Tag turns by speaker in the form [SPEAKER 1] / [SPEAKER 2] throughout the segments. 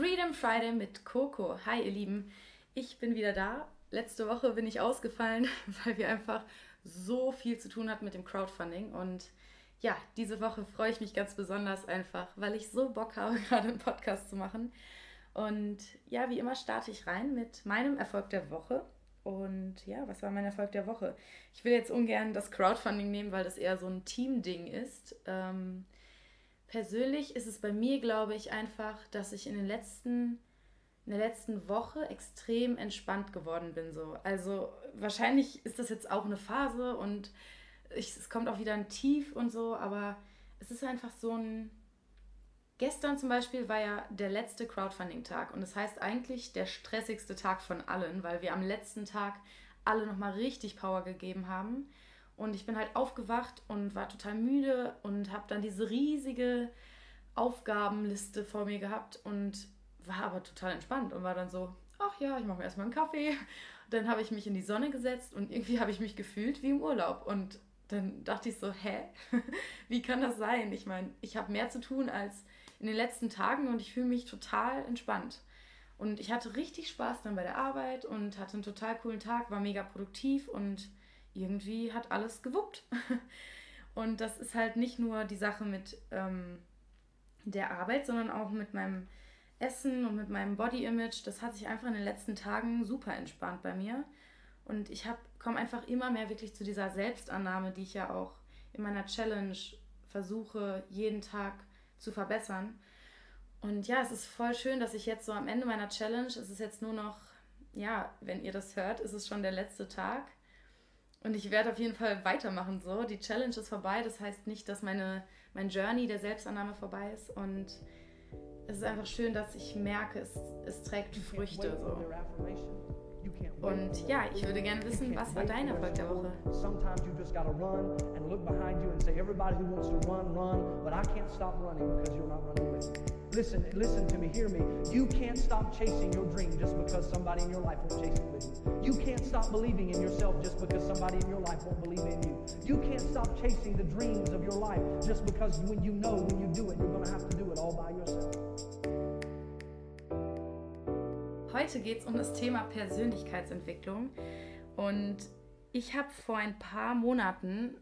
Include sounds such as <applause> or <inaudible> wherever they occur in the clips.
[SPEAKER 1] Freedom Friday mit Coco. Hi ihr Lieben, ich bin wieder da. Letzte Woche bin ich ausgefallen, <laughs> weil wir einfach so viel zu tun hatten mit dem Crowdfunding. Und ja, diese Woche freue ich mich ganz besonders einfach, weil ich so Bock habe, <laughs> gerade einen Podcast zu machen. Und ja, wie immer starte ich rein mit meinem Erfolg der Woche. Und ja, was war mein Erfolg der Woche? Ich will jetzt ungern das Crowdfunding nehmen, weil das eher so ein Team-Ding ist. Ähm, persönlich ist es bei mir, glaube ich, einfach, dass ich in den letzten in der letzten Woche extrem entspannt geworden bin. So. Also wahrscheinlich ist das jetzt auch eine Phase und ich, es kommt auch wieder ein Tief und so, aber es ist einfach so ein. Gestern zum Beispiel war ja der letzte Crowdfunding-Tag und das heißt eigentlich der stressigste Tag von allen, weil wir am letzten Tag alle nochmal richtig Power gegeben haben. Und ich bin halt aufgewacht und war total müde und habe dann diese riesige Aufgabenliste vor mir gehabt und war aber total entspannt und war dann so, ach ja, ich mache mir erstmal einen Kaffee. <laughs> Dann habe ich mich in die Sonne gesetzt und irgendwie habe ich mich gefühlt wie im Urlaub. Und dann dachte ich so, hä? <laughs> wie kann das sein? Ich meine, ich habe mehr zu tun als in den letzten Tagen und ich fühle mich total entspannt. Und ich hatte richtig Spaß dann bei der Arbeit und hatte einen total coolen Tag, war mega produktiv und irgendwie hat alles gewuppt. <laughs> Und das ist halt nicht nur die Sache mit ähm, der Arbeit, sondern auch mit meinem Essen und mit meinem Body Image. Das hat sich einfach in den letzten Tagen super entspannt bei mir. Und ich komme einfach immer mehr wirklich zu dieser Selbstannahme, die ich ja auch in meiner Challenge versuche, jeden Tag zu verbessern. Und ja, es ist voll schön, dass ich jetzt so am Ende meiner Challenge, es ist jetzt nur noch, ja, wenn ihr das hört, ist es schon der letzte Tag. Und ich werde auf jeden Fall weitermachen so. Die Challenge ist vorbei. Das heißt nicht, dass meine, mein Journey der Selbstannahme vorbei ist. Und es ist einfach schön, dass ich merke, es, es trägt Früchte so. Und ja, ich würde gerne wissen, was war dein Erfolg der Woche? Sometimes you just gotta run and look behind you and say, everybody who wants to run, run, but I can't stop running because you're not running with me. Listen, listen to me, hear me. You can't stop chasing your dream just because somebody in your life won't chase it with you. You can't stop believing in yourself just because somebody in your life won't believe in you. You can't stop chasing the dreams of your life just because when you know when you do it, you're going to have to do it all by yourself. Heute geht es um das Thema Persönlichkeitsentwicklung und ich habe vor ein paar Monaten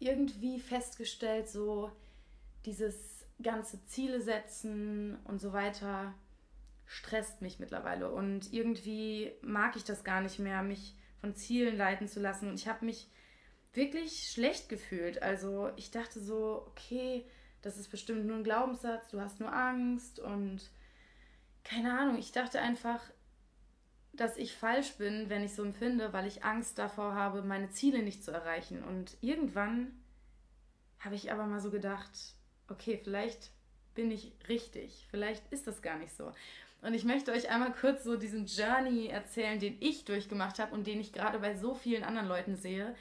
[SPEAKER 1] irgendwie festgestellt, so dieses ganze Ziele setzen und so weiter stresst mich mittlerweile. Und irgendwie mag ich das gar nicht mehr, mich von Zielen leiten zu lassen. Und ich habe mich wirklich schlecht gefühlt. Also ich dachte so, okay, das ist bestimmt nur ein Glaubenssatz, du hast nur Angst und keine Ahnung. Ich dachte einfach, dass ich falsch bin, wenn ich so empfinde, weil ich Angst davor habe, meine Ziele nicht zu erreichen. Und irgendwann habe ich aber mal so gedacht, okay, vielleicht bin ich richtig, vielleicht ist das gar nicht so. Und ich möchte euch einmal kurz so diesen Journey erzählen, den ich durchgemacht habe und den ich gerade bei so vielen anderen Leuten sehe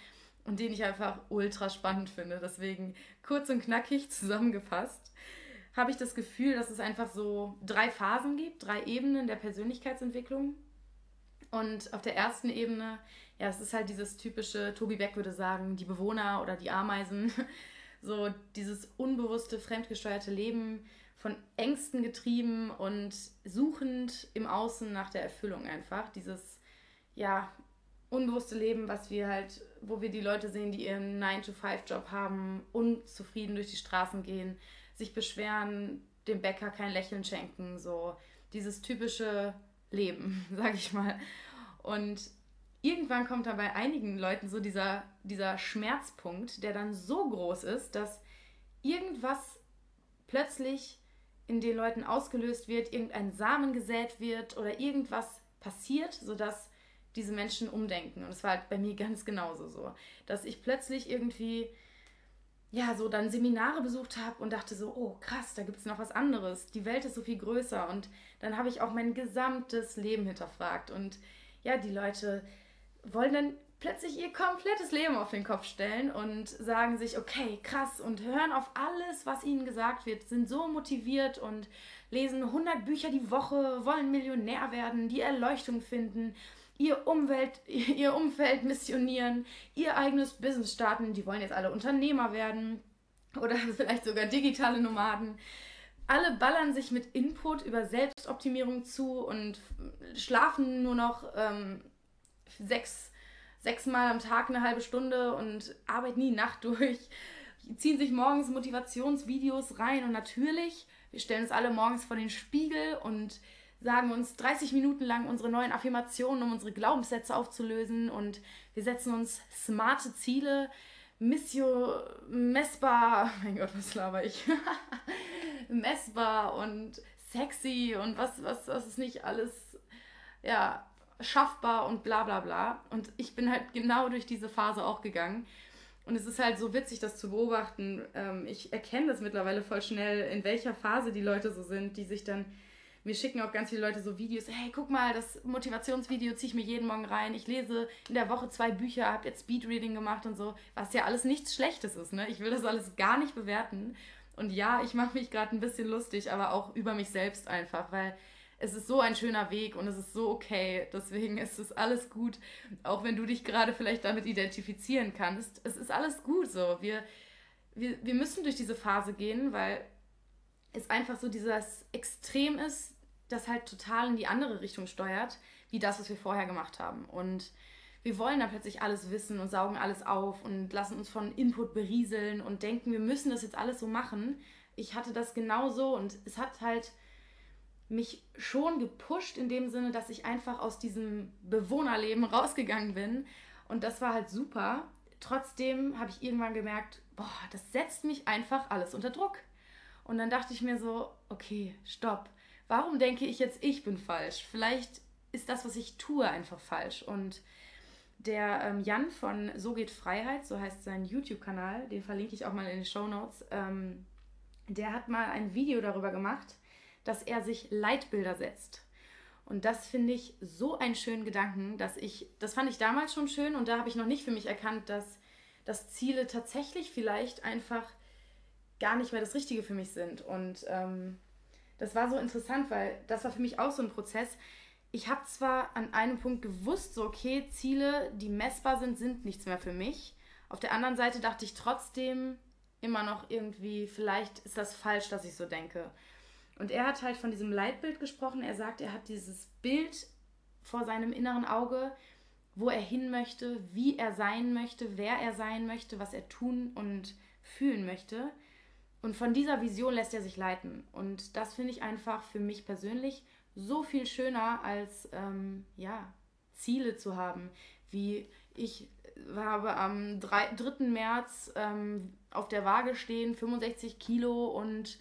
[SPEAKER 1] und den ich einfach ultra spannend finde. Deswegen kurz und knackig <laughs> zusammengefasst habe ich das Gefühl, dass es einfach so drei Phasen gibt, drei Ebenen der Persönlichkeitsentwicklung. Und auf der ersten Ebene, ja, es ist halt dieses typische, Tobi Beck würde sagen, die Bewohner oder die Ameisen, so dieses unbewusste, fremdgesteuerte Leben von Ängsten getrieben und suchend im Außen nach der Erfüllung einfach. Dieses, ja, unbewusste Leben, was wir halt, wo wir die Leute sehen, die ihren 9-to-5-Job haben, unzufrieden durch die Straßen gehen, sich beschweren, dem Bäcker kein Lächeln schenken, so dieses typische Leben, <laughs> sag ich mal. Und irgendwann kommt dann bei einigen Leuten so dieser, dieser Schmerzpunkt, der dann so groß ist, dass irgendwas plötzlich in den Leuten ausgelöst wird, irgendein Samen gesät wird oder irgendwas passiert, sodass diese Menschen umdenken. Und es war halt bei mir <laughs> ganz genauso so, dass ich plötzlich irgendwie ja, so dann Seminare besucht habe und dachte so, oh krass, da gibt es noch was anderes. Die Welt ist so viel größer. Und dann habe ich auch mein gesamtes Leben hinterfragt. Und ja, die Leute wollen dann plötzlich ihr komplettes Leben auf den Kopf stellen und sagen sich, okay, krass, und hören auf alles, was ihnen gesagt wird, sind so motiviert und lesen 100 Bücher die Woche, wollen Millionär werden, die Erleuchtung finden, ihr, Umwelt, <laughs> ihr Umfeld missionieren, ihr eigenes Business starten, die wollen jetzt alle Unternehmer werden oder <laughs> vielleicht sogar digitale Nomaden. alle ballern sich mit Input über Selbstoptimierung zu und schlafen nur noch ähm, sechs, Mal am Tag eine halbe Stunde und arbeiten nie Nacht <laughs> durch, ziehen sich morgens Motivationsvideos rein und natürlich, wir stellen uns alle morgens vor den Spiegel und sagen uns 30 Minuten lang unsere neuen Affirmationen, um unsere Glaubenssätze aufzulösen und wir setzen uns smarte Ziele, Missio, messbar, <laughs> mein Gott, was laber ich? <laughs> messbar und sexy und was, was, was ist nicht alles, ja, schaffbar und bla bla bla. Und ich bin halt genau durch diese Phase auch gegangen. Und es ist halt so witzig, das zu beobachten. Ähm, ich erkenne das mittlerweile voll schnell, in welcher Phase die Leute so sind, die sich dann. Mir schicken auch ganz viele Leute so Videos. Hey, guck mal, das Motivationsvideo ziehe ich mir jeden Morgen rein. Ich lese in der Woche zwei Bücher, habe jetzt Speedreading gemacht und so. Was ja alles nichts Schlechtes ist, ne? Ich will das alles gar nicht bewerten. Und ja, ich mache mich gerade ein bisschen lustig, aber auch über mich selbst einfach, weil es ist so ein schöner Weg und es ist so okay. Deswegen ist es alles gut, auch wenn du dich gerade vielleicht damit identifizieren kannst. Es ist alles gut so. Wir, wir, wir müssen durch diese Phase gehen, weil es einfach so dieses Extrem ist, das halt total in die andere Richtung steuert, wie das, was wir vorher gemacht haben. Und wir wollen dann plötzlich alles wissen und saugen alles auf und lassen uns von Input berieseln und denken, wir müssen das jetzt alles so machen. Ich hatte das genauso und es hat halt mich schon gepusht in dem Sinne, dass ich einfach aus diesem Bewohnerleben rausgegangen bin. Und das war halt super. Trotzdem habe ich irgendwann gemerkt, boah, das setzt mich einfach alles unter Druck. Und dann dachte ich mir so, okay, stopp. Warum denke ich jetzt, ich bin falsch? Vielleicht ist das, was ich tue, einfach falsch. Und der ähm, Jan von So geht Freiheit, so heißt sein YouTube-Kanal, den verlinke ich auch mal in den Show Notes, ähm, der hat mal ein Video darüber gemacht, dass er sich Leitbilder setzt. Und das finde ich so einen schönen Gedanken, dass ich, das fand ich damals schon schön und da habe ich noch nicht für mich erkannt, dass, dass Ziele tatsächlich vielleicht einfach gar nicht mehr das Richtige für mich sind. Und ähm, das war so interessant, weil das war für mich auch so ein Prozess. Ich habe zwar an einem Punkt gewusst, so okay, Ziele, die messbar sind, sind nichts mehr für mich. Auf der anderen Seite dachte ich trotzdem immer noch irgendwie, vielleicht ist das falsch, dass ich so denke. Und er hat halt von diesem Leitbild gesprochen. Er sagt, er hat dieses Bild vor seinem inneren Auge, wo er hin möchte, wie er sein möchte, wer er sein möchte, was er tun und fühlen möchte. Und von dieser Vision lässt er sich leiten. Und das finde ich einfach für mich persönlich so viel schöner, als ähm, ja, Ziele zu haben, wie ich habe am 3, 3. März ähm, auf der Waage stehen, 65 Kilo und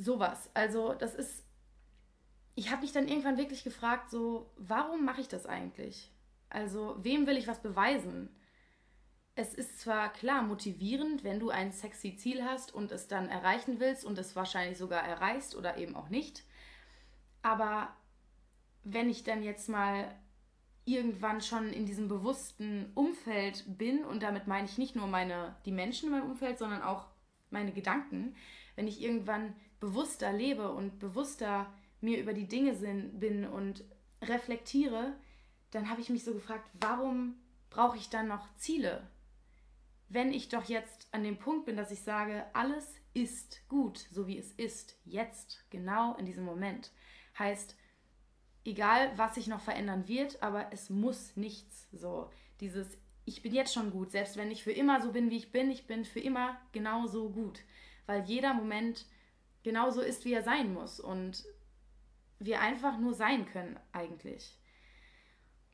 [SPEAKER 1] sowas. Also das ist, ich habe mich dann irgendwann wirklich gefragt, so, warum mache ich das eigentlich? Also wem will ich was beweisen? Es ist zwar klar motivierend, wenn du ein sexy Ziel hast und es dann erreichen willst und es wahrscheinlich sogar erreichst oder eben auch nicht. Aber wenn ich dann jetzt mal irgendwann schon in diesem bewussten Umfeld bin und damit meine ich nicht nur meine die Menschen in meinem Umfeld, sondern auch meine Gedanken, wenn ich irgendwann bewusster lebe und bewusster mir über die Dinge bin und reflektiere, dann habe ich mich so gefragt, warum brauche ich dann noch Ziele? Wenn ich doch jetzt an dem Punkt bin, dass ich sage, alles ist gut, so wie es ist, jetzt, genau in diesem Moment. Heißt, egal was sich noch verändern wird, aber es muss nichts so. Dieses, ich bin jetzt schon gut, selbst wenn ich für immer so bin, wie ich bin, ich bin für immer genauso gut. Weil jeder Moment genauso ist, wie er sein muss und wir einfach nur sein können eigentlich.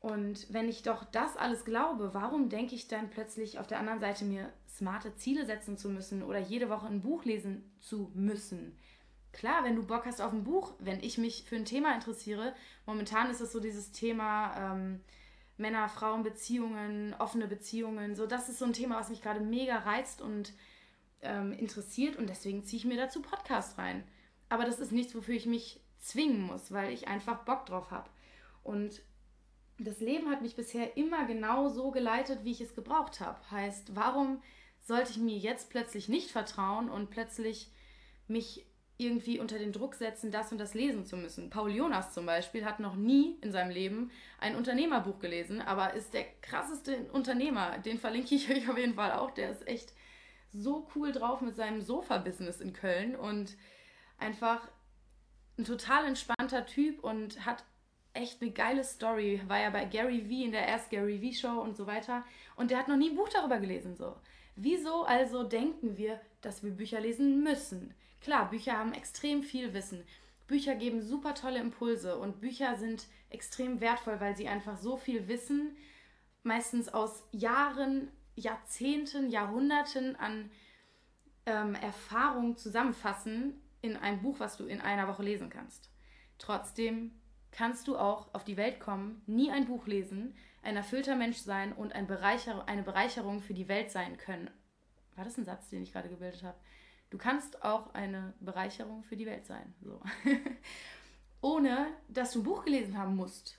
[SPEAKER 1] Und wenn ich doch das alles glaube, warum denke ich dann plötzlich auf der anderen Seite mir smarte Ziele setzen zu müssen oder jede Woche ein Buch lesen zu müssen? Klar, wenn du Bock hast auf ein Buch, wenn ich mich für ein Thema interessiere, momentan ist es so dieses Thema ähm, Männer, Frauen, Beziehungen, offene Beziehungen, so das ist so ein Thema, was mich gerade mega reizt und ähm, interessiert und deswegen ziehe ich mir dazu Podcast rein. Aber das ist nichts, wofür ich mich zwingen muss, weil ich einfach Bock drauf habe. Und das Leben hat mich bisher immer genau so geleitet, wie ich es gebraucht habe. Heißt, warum sollte ich mir jetzt plötzlich nicht vertrauen und plötzlich mich irgendwie unter den Druck setzen, das und das lesen zu müssen. Paul Jonas zum Beispiel hat noch nie in seinem Leben ein Unternehmerbuch gelesen, aber ist der krasseste Unternehmer. Den verlinke ich <laughs> euch auf jeden Fall auch. Der ist echt so cool drauf mit seinem Sofa-Business in Köln und einfach ein total entspannter Typ und hat echt eine geile Story. War ja bei Gary V in der ersten Gary V Show und so weiter. Und der hat noch nie ein Buch darüber gelesen. So. Wieso also denken wir, dass wir Bücher lesen müssen? Klar, Bücher haben extrem viel Wissen. Bücher geben super tolle Impulse und Bücher sind extrem wertvoll, weil sie einfach so viel Wissen, meistens aus Jahren, Jahrzehnten, Jahrhunderten an ähm, Erfahrung zusammenfassen in ein Buch, was du in einer Woche lesen kannst. Trotzdem kannst du auch auf die Welt kommen, nie ein Buch lesen, ein erfüllter Mensch sein und ein Bereicher eine Bereicherung für die Welt sein können. War das ein Satz, den ich gerade gebildet habe? Du kannst auch eine Bereicherung für die Welt sein. So. <laughs> Ohne dass du ein Buch gelesen haben musst.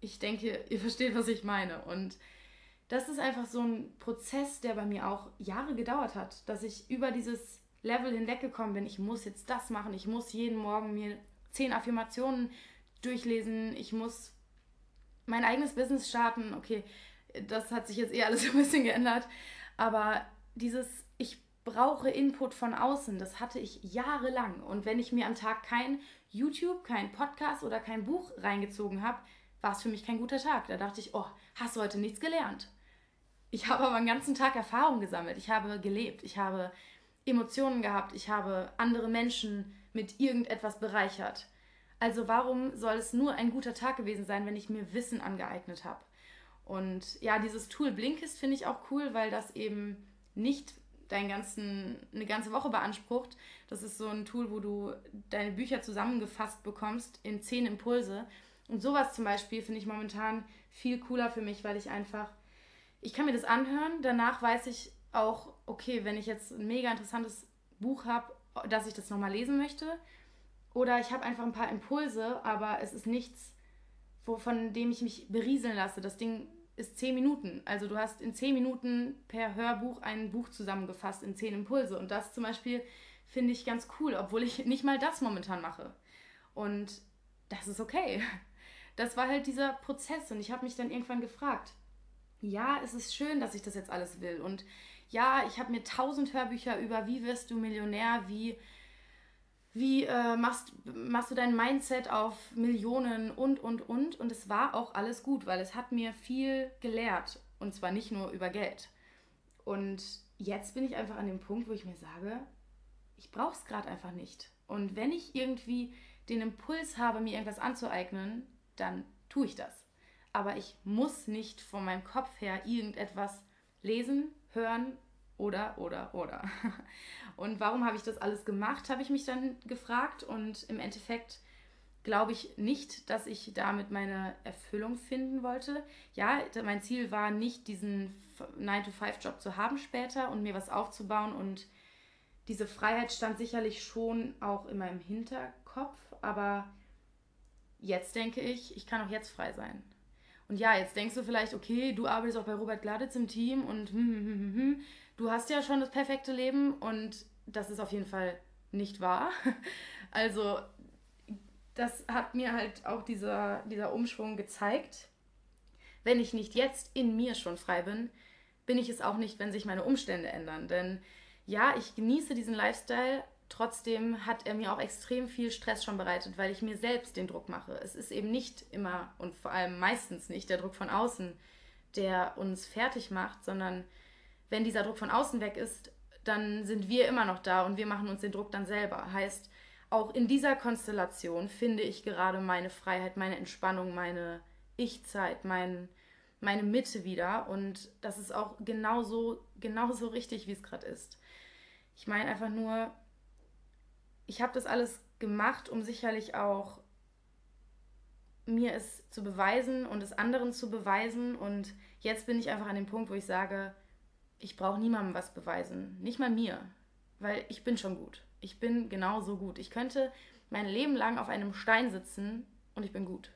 [SPEAKER 1] Ich denke, ihr versteht, was ich meine. Und das ist einfach so ein Prozess, der bei mir auch Jahre gedauert hat, dass ich über dieses Level hinweggekommen bin. Ich muss jetzt das machen. Ich muss jeden Morgen mir zehn Affirmationen durchlesen. Ich muss mein eigenes Business starten. Okay, das hat sich jetzt eh alles <laughs> ein bisschen geändert. Aber dieses, ich brauche Input von außen. Das hatte ich jahrelang. Und wenn ich mir am Tag kein YouTube, kein Podcast oder kein Buch reingezogen habe, war es für mich kein guter Tag. Da dachte ich, oh, hast du heute nichts gelernt. Ich habe aber den ganzen Tag Erfahrung gesammelt. Ich habe gelebt. Ich habe Emotionen gehabt. Ich habe andere Menschen mit irgendetwas bereichert. Also warum soll es nur ein guter Tag gewesen sein, wenn ich mir Wissen angeeignet habe? Und ja, dieses Tool Blinkist finde ich auch cool, weil das eben nicht deinen ganzen, eine ganze Woche beansprucht. Das ist so ein Tool, wo du deine Bücher zusammengefasst bekommst in zehn Impulse. Und sowas zum Beispiel finde ich momentan viel cooler für mich, weil ich einfach, ich kann mir das anhören, danach weiß ich auch, okay, wenn ich jetzt ein mega interessantes Buch habe, dass ich das nochmal lesen möchte. Oder ich habe einfach ein paar Impulse, aber es ist nichts, von dem ich mich berieseln lasse. Das Ding ist zehn Minuten. Also du hast in zehn Minuten per Hörbuch ein Buch zusammengefasst in zehn Impulse. Und das zum Beispiel finde ich ganz cool, obwohl ich nicht mal das momentan mache. Und das ist okay. Das war halt dieser Prozess und ich habe mich dann irgendwann gefragt, ja, es ist schön, dass ich das jetzt alles will. Und ja, ich habe mir tausend Hörbücher über, wie wirst du Millionär, wie wie äh, machst, machst du dein Mindset auf Millionen und, und, und. Und es war auch alles gut, weil es hat mir viel gelehrt. Und zwar nicht nur über Geld. Und jetzt bin ich einfach an dem Punkt, wo ich mir sage, ich brauche es gerade einfach nicht. Und wenn ich irgendwie den Impuls habe, mir irgendwas anzueignen, dann tue ich das. Aber ich muss nicht von meinem Kopf her irgendetwas lesen, hören oder, oder, oder. <laughs> Und warum habe ich das alles gemacht, habe ich mich dann gefragt. Und im Endeffekt glaube ich nicht, dass ich damit meine Erfüllung finden wollte. Ja, mein Ziel war nicht, diesen 9-to-5-Job zu haben später und mir was aufzubauen. Und diese Freiheit stand sicherlich schon auch in meinem Hinterkopf. Aber jetzt denke ich, ich kann auch jetzt frei sein. Und ja, jetzt denkst du vielleicht, okay, du arbeitest auch bei Robert Gladitz im Team und hm, hm, hm, hm, hm du hast ja schon das perfekte Leben und das ist auf jeden Fall nicht wahr. <laughs> Also das hat mir halt auch dieser, dieser Umschwung gezeigt. Wenn ich nicht jetzt in mir schon frei bin, bin ich es auch nicht, wenn sich meine Umstände ändern. Denn ja, ich genieße diesen Lifestyle, trotzdem hat er mir auch extrem viel Stress schon bereitet, weil ich mir selbst den Druck mache. Es ist eben nicht immer und vor allem meistens nicht der Druck von außen, der uns fertig macht, sondern wenn dieser Druck von außen weg ist, dann sind wir immer noch da und wir machen uns den Druck dann selber. Heißt, auch in dieser Konstellation finde ich gerade meine Freiheit, meine Entspannung, meine Ich-Zeit, mein, meine Mitte wieder. Und das ist auch genauso, genauso richtig, wie es gerade ist. Ich meine einfach nur, ich habe das alles gemacht, um sicherlich auch mir es zu beweisen und es anderen zu beweisen. Und jetzt bin ich einfach an dem Punkt, wo ich sage, ich brauche niemandem was beweisen, nicht mal mir, weil ich bin schon gut. Ich bin genauso gut. Ich könnte mein Leben lang auf einem Stein sitzen und ich bin gut.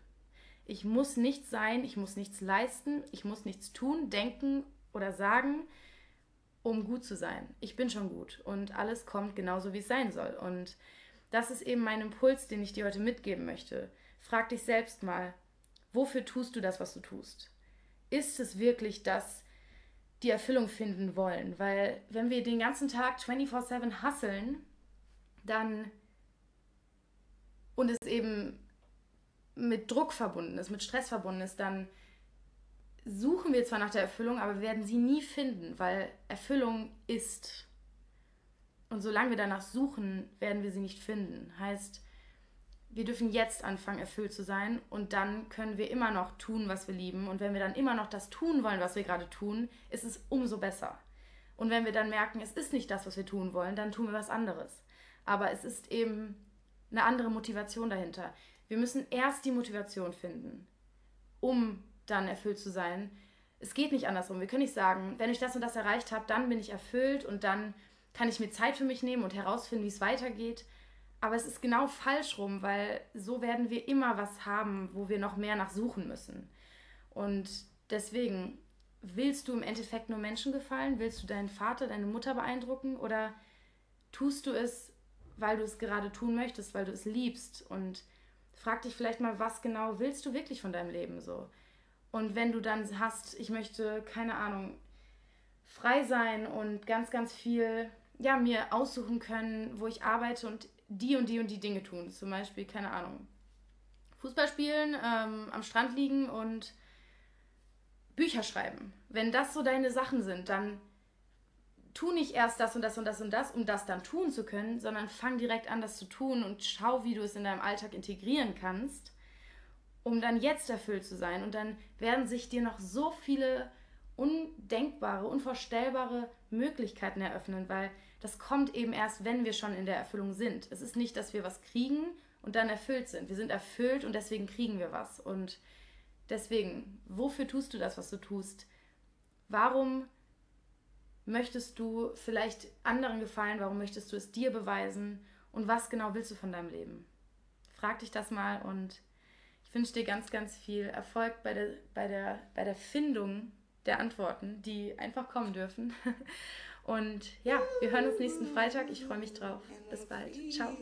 [SPEAKER 1] Ich muss nichts sein, ich muss nichts leisten, ich muss nichts tun, denken oder sagen, um gut zu sein. Ich bin schon gut und alles kommt genauso, wie es sein soll. Und das ist eben mein Impuls, den ich dir heute mitgeben möchte. Frag dich selbst mal, wofür tust du das, was du tust? Ist es wirklich das, die Erfüllung finden wollen. Weil wenn wir den ganzen Tag 24/7 hasseln, dann und es eben mit Druck verbunden ist, mit Stress verbunden ist, dann suchen wir zwar nach der Erfüllung, aber wir werden sie nie finden, weil Erfüllung ist. Und solange wir danach suchen, werden wir sie nicht finden. Heißt, wir dürfen jetzt anfangen, erfüllt zu sein und dann können wir immer noch tun, was wir lieben. Und wenn wir dann immer noch das tun wollen, was wir gerade tun, ist es umso besser. Und wenn wir dann merken, es ist nicht das, was wir tun wollen, dann tun wir was anderes. Aber es ist eben eine andere Motivation dahinter. Wir müssen erst die Motivation finden, um dann erfüllt zu sein. Es geht nicht andersrum. Wir können nicht sagen, wenn ich das und das erreicht habe, dann bin ich erfüllt und dann kann ich mir Zeit für mich nehmen und herausfinden, wie es weitergeht. Aber es ist genau falsch rum, weil so werden wir immer was haben, wo wir noch mehr nach suchen müssen. Und deswegen, willst du im Endeffekt nur Menschen gefallen? Willst du deinen Vater, deine Mutter beeindrucken? Oder tust du es, weil du es gerade tun möchtest, weil du es liebst? Und frag dich vielleicht mal, was genau willst du wirklich von deinem Leben so? Und wenn du dann hast, ich möchte, keine Ahnung, frei sein und ganz, ganz viel, ja, mir aussuchen können, wo ich arbeite und die und die und die Dinge tun. Zum Beispiel, keine Ahnung, Fußball spielen, ähm, am Strand liegen und Bücher schreiben. Wenn das so deine Sachen sind, dann tu nicht erst das und das und das und das, um das dann tun zu können, sondern fang direkt an, das zu tun und schau, wie du es in deinem Alltag integrieren kannst, um dann jetzt erfüllt zu sein. Und dann werden sich dir noch so viele undenkbare, unvorstellbare Möglichkeiten eröffnen, weil das kommt eben erst, wenn wir schon in der Erfüllung sind. Es ist nicht, dass wir was kriegen und dann erfüllt sind. Wir sind erfüllt und deswegen kriegen wir was. Und deswegen, wofür tust du das, was du tust? Warum möchtest du vielleicht anderen gefallen? Warum möchtest du es dir beweisen? Und was genau willst du von deinem Leben? Frag dich das mal und wünsche dir ganz, ganz viel Erfolg bei der, bei der, bei der Findung der Antworten, die einfach kommen dürfen. <laughs> Und ja, wir hören uns nächsten Freitag. Ich freue mich drauf. Bis bald. Ciao.